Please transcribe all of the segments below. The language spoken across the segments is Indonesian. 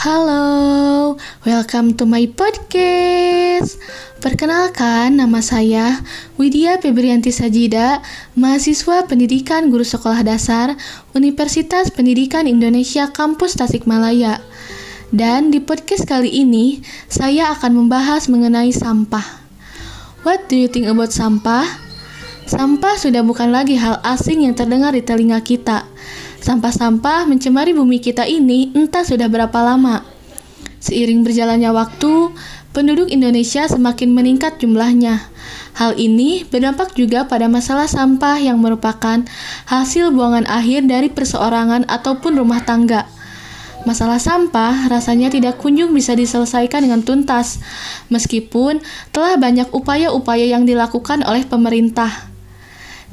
Halo, welcome to my podcast. Perkenalkan, nama saya Widya Febrianti Sajida, mahasiswa pendidikan guru sekolah dasar Universitas Pendidikan Indonesia Kampus Tasikmalaya. Dan di podcast kali ini, saya akan membahas mengenai sampah. What do you think about sampah? Sampah sudah bukan lagi hal asing yang terdengar di telinga kita Sampah-sampah mencemari bumi kita ini entah sudah berapa lama. Seiring berjalannya waktu, penduduk Indonesia semakin meningkat jumlahnya. Hal ini berdampak juga pada masalah sampah yang merupakan hasil buangan akhir dari perseorangan ataupun rumah tangga. Masalah sampah rasanya tidak kunjung bisa diselesaikan dengan tuntas, meskipun telah banyak upaya-upaya yang dilakukan oleh pemerintah.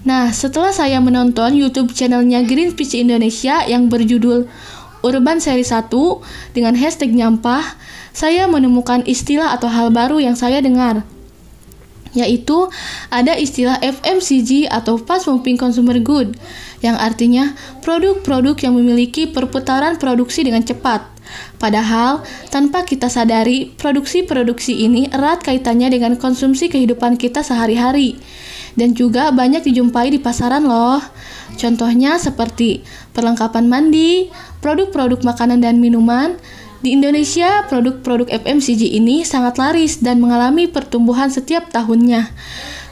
Nah, setelah saya menonton YouTube channelnya Greenpeace Indonesia yang berjudul Urban Seri 1 dengan hashtag nyampah, saya menemukan istilah atau hal baru yang saya dengar yaitu ada istilah FMCG atau Fast Moving Consumer Good yang artinya produk-produk yang memiliki perputaran produksi dengan cepat. Padahal, tanpa kita sadari, produksi-produksi ini erat kaitannya dengan konsumsi kehidupan kita sehari-hari dan juga banyak dijumpai di pasaran loh. Contohnya seperti perlengkapan mandi, produk-produk makanan dan minuman. Di Indonesia, produk-produk FMCG ini sangat laris dan mengalami pertumbuhan setiap tahunnya.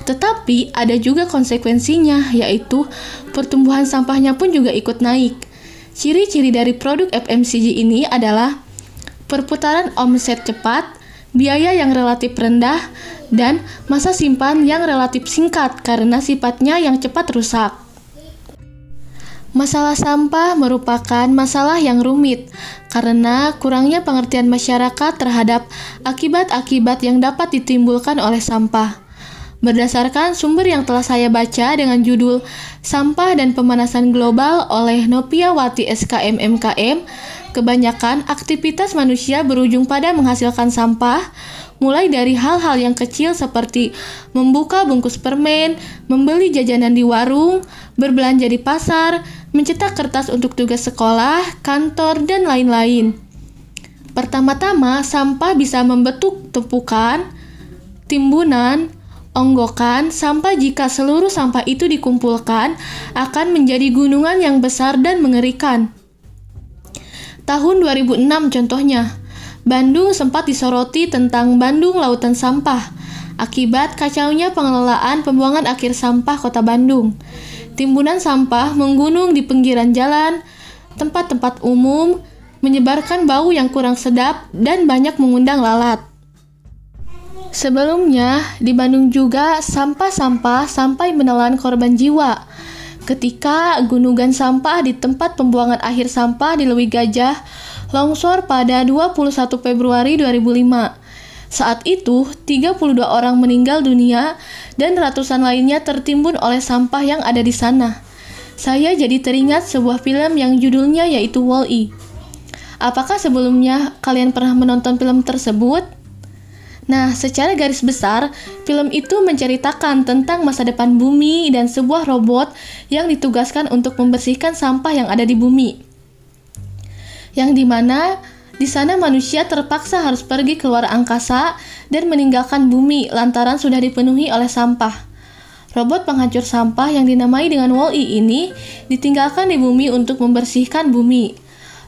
Tetapi ada juga konsekuensinya, yaitu pertumbuhan sampahnya pun juga ikut naik. Ciri-ciri dari produk FMCG ini adalah perputaran omset cepat, biaya yang relatif rendah, dan masa simpan yang relatif singkat karena sifatnya yang cepat rusak. Masalah sampah merupakan masalah yang rumit karena kurangnya pengertian masyarakat terhadap akibat-akibat yang dapat ditimbulkan oleh sampah. Berdasarkan sumber yang telah saya baca dengan judul Sampah dan Pemanasan Global oleh Nopia Wati SKM MKM, kebanyakan aktivitas manusia berujung pada menghasilkan sampah, mulai dari hal-hal yang kecil seperti membuka bungkus permen, membeli jajanan di warung, berbelanja di pasar, mencetak kertas untuk tugas sekolah, kantor, dan lain-lain. Pertama-tama, sampah bisa membentuk tumpukan, timbunan, Onggokan sampah jika seluruh sampah itu dikumpulkan akan menjadi gunungan yang besar dan mengerikan. Tahun 2006 contohnya, Bandung sempat disoroti tentang Bandung Lautan Sampah akibat kacaunya pengelolaan pembuangan akhir sampah kota Bandung. Timbunan sampah menggunung di pinggiran jalan, tempat-tempat umum, menyebarkan bau yang kurang sedap dan banyak mengundang lalat. Sebelumnya, di Bandung juga sampah-sampah sampai menelan korban jiwa. Ketika gunungan sampah di tempat pembuangan akhir sampah di Lewi Gajah longsor pada 21 Februari 2005. Saat itu, 32 orang meninggal dunia dan ratusan lainnya tertimbun oleh sampah yang ada di sana. Saya jadi teringat sebuah film yang judulnya yaitu Wall-E. Apakah sebelumnya kalian pernah menonton film tersebut? Nah, secara garis besar, film itu menceritakan tentang masa depan bumi dan sebuah robot yang ditugaskan untuk membersihkan sampah yang ada di bumi. Yang di mana di sana manusia terpaksa harus pergi keluar angkasa dan meninggalkan bumi lantaran sudah dipenuhi oleh sampah. Robot penghancur sampah yang dinamai dengan Wall-E ini ditinggalkan di bumi untuk membersihkan bumi.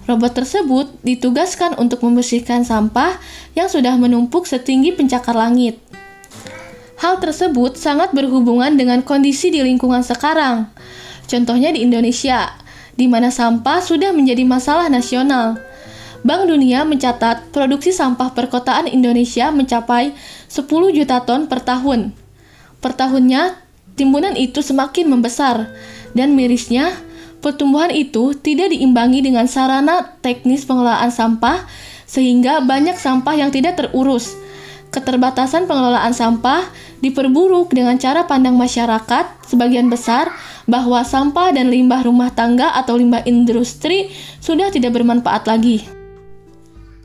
Robot tersebut ditugaskan untuk membersihkan sampah yang sudah menumpuk setinggi pencakar langit. Hal tersebut sangat berhubungan dengan kondisi di lingkungan sekarang. Contohnya di Indonesia, di mana sampah sudah menjadi masalah nasional. Bank Dunia mencatat produksi sampah perkotaan Indonesia mencapai 10 juta ton per tahun. Per tahunnya, timbunan itu semakin membesar, dan mirisnya, Pertumbuhan itu tidak diimbangi dengan sarana teknis pengelolaan sampah, sehingga banyak sampah yang tidak terurus. Keterbatasan pengelolaan sampah diperburuk dengan cara pandang masyarakat sebagian besar bahwa sampah dan limbah rumah tangga atau limbah industri sudah tidak bermanfaat lagi.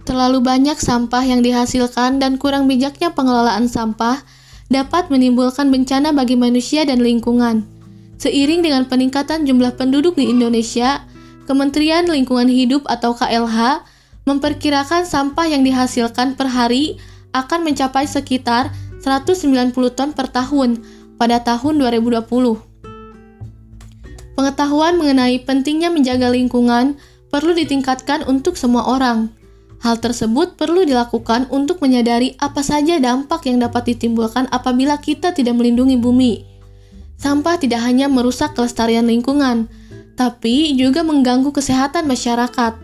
Terlalu banyak sampah yang dihasilkan dan kurang bijaknya pengelolaan sampah dapat menimbulkan bencana bagi manusia dan lingkungan. Seiring dengan peningkatan jumlah penduduk di Indonesia, Kementerian Lingkungan Hidup atau KLH memperkirakan sampah yang dihasilkan per hari akan mencapai sekitar 190 ton per tahun pada tahun 2020. Pengetahuan mengenai pentingnya menjaga lingkungan perlu ditingkatkan untuk semua orang. Hal tersebut perlu dilakukan untuk menyadari apa saja dampak yang dapat ditimbulkan apabila kita tidak melindungi bumi. Sampah tidak hanya merusak kelestarian lingkungan, tapi juga mengganggu kesehatan masyarakat.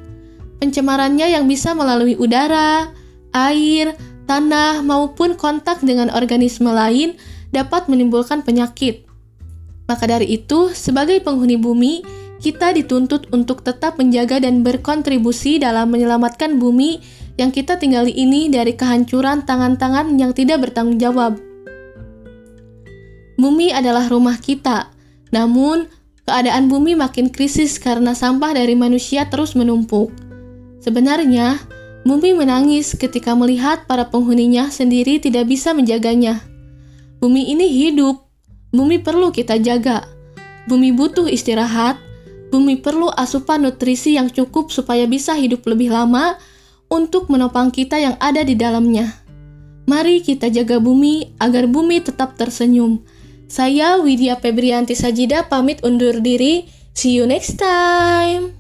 Pencemarannya yang bisa melalui udara, air, tanah, maupun kontak dengan organisme lain dapat menimbulkan penyakit. Maka dari itu, sebagai penghuni bumi, kita dituntut untuk tetap menjaga dan berkontribusi dalam menyelamatkan bumi yang kita tinggali ini dari kehancuran tangan-tangan yang tidak bertanggung jawab. Bumi adalah rumah kita, namun keadaan bumi makin krisis karena sampah dari manusia terus menumpuk. Sebenarnya, bumi menangis ketika melihat para penghuninya sendiri tidak bisa menjaganya. Bumi ini hidup, bumi perlu kita jaga. Bumi butuh istirahat, bumi perlu asupan nutrisi yang cukup supaya bisa hidup lebih lama untuk menopang kita yang ada di dalamnya. Mari kita jaga bumi agar bumi tetap tersenyum. Saya Widya Febrianti Sajida pamit undur diri. See you next time.